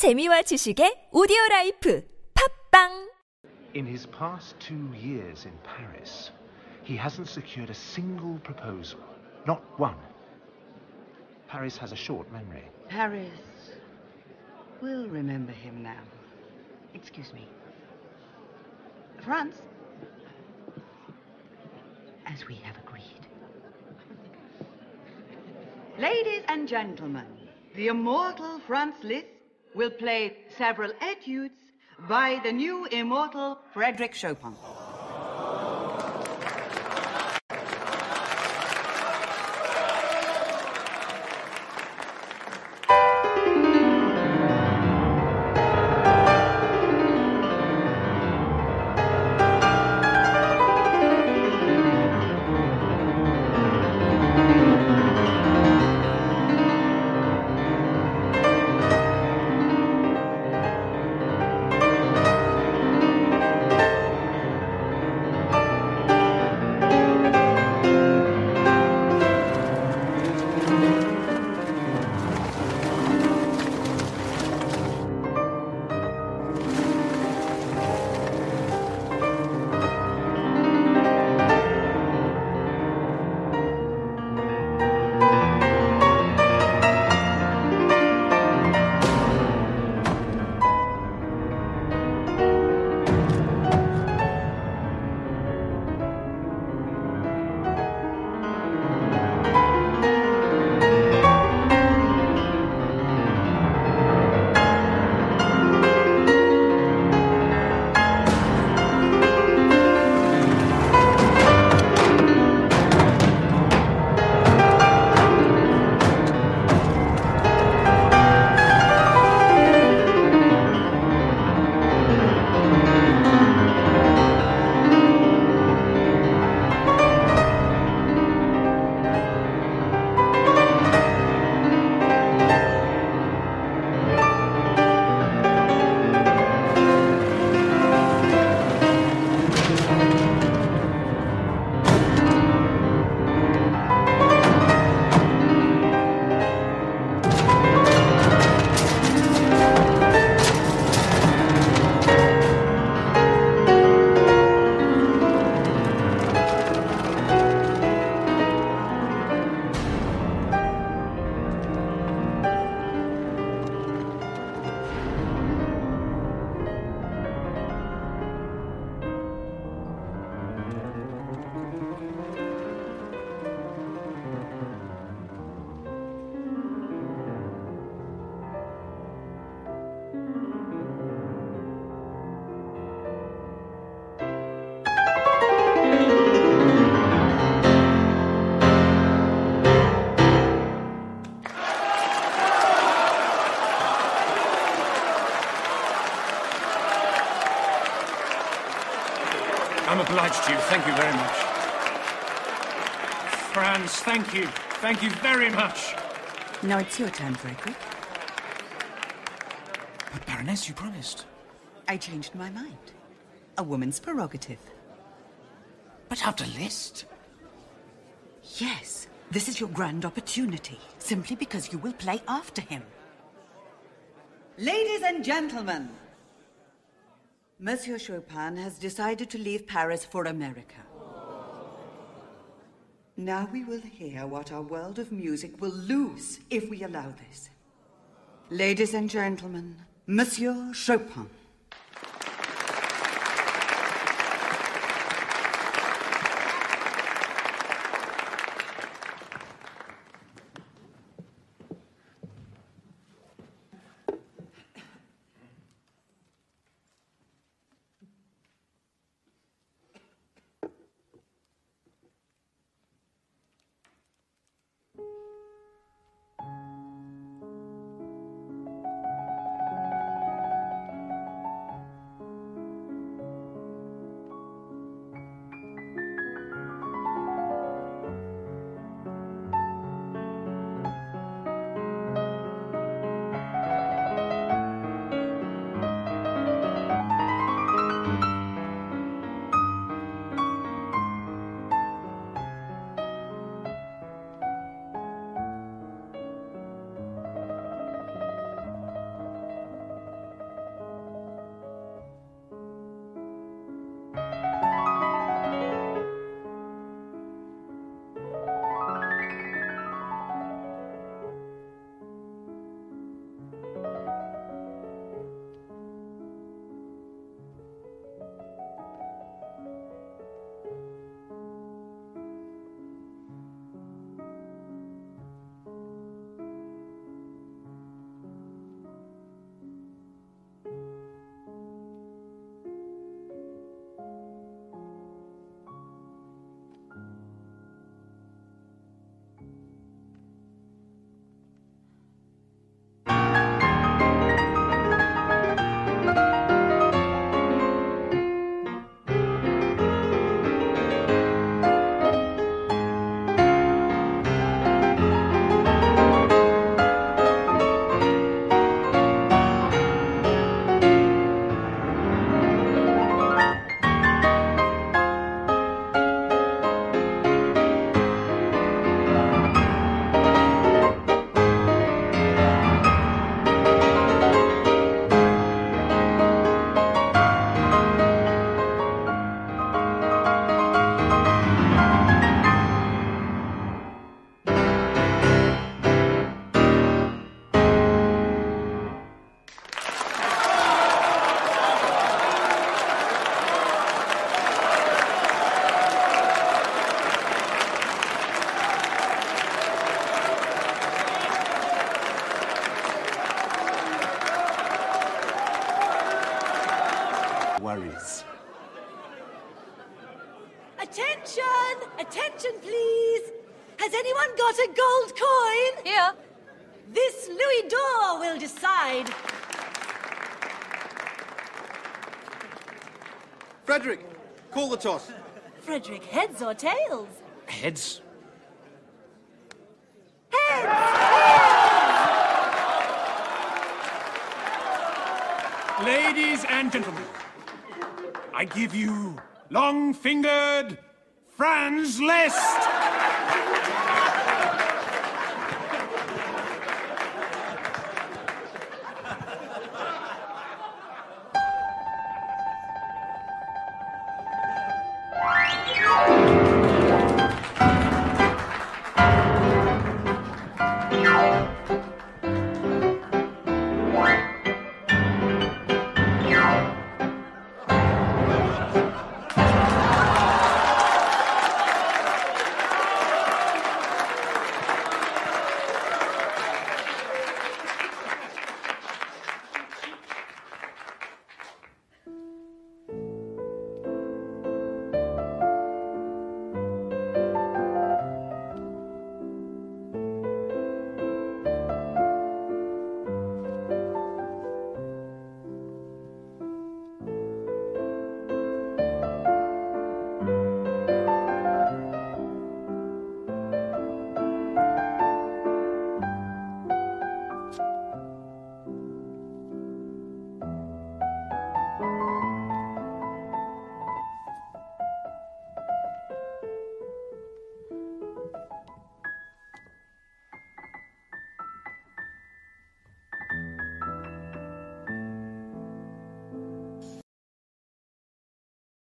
재미와 지식의 오디오 라이프 팝빵 In his past two years in Paris, he hasn't secured a single proposal. Not one. Paris has a short memory. Paris will remember him now. Excuse me. Franz, as we have agreed. Ladies and gentlemen, the immortal Franz Liszt will play several etudes by the new immortal Frederick Chopin. I'm obliged to you. Thank you very much. Franz, thank you. Thank you very much. Now it's your turn, Frederick. But, Baroness, you promised. I changed my mind. A woman's prerogative. But after Liszt? Yes, this is your grand opportunity, simply because you will play after him. Ladies and gentlemen, Monsieur Chopin has decided to leave Paris for America. Now we will hear what our world of music will lose if we allow this. Ladies and gentlemen, Monsieur Chopin. Attention! Attention, please! Has anyone got a gold coin? Here. This Louis d'Or will decide. Frederick, call the toss. Frederick, heads or tails? Heads. Ladies and gentlemen, I give you long Franz Liszt!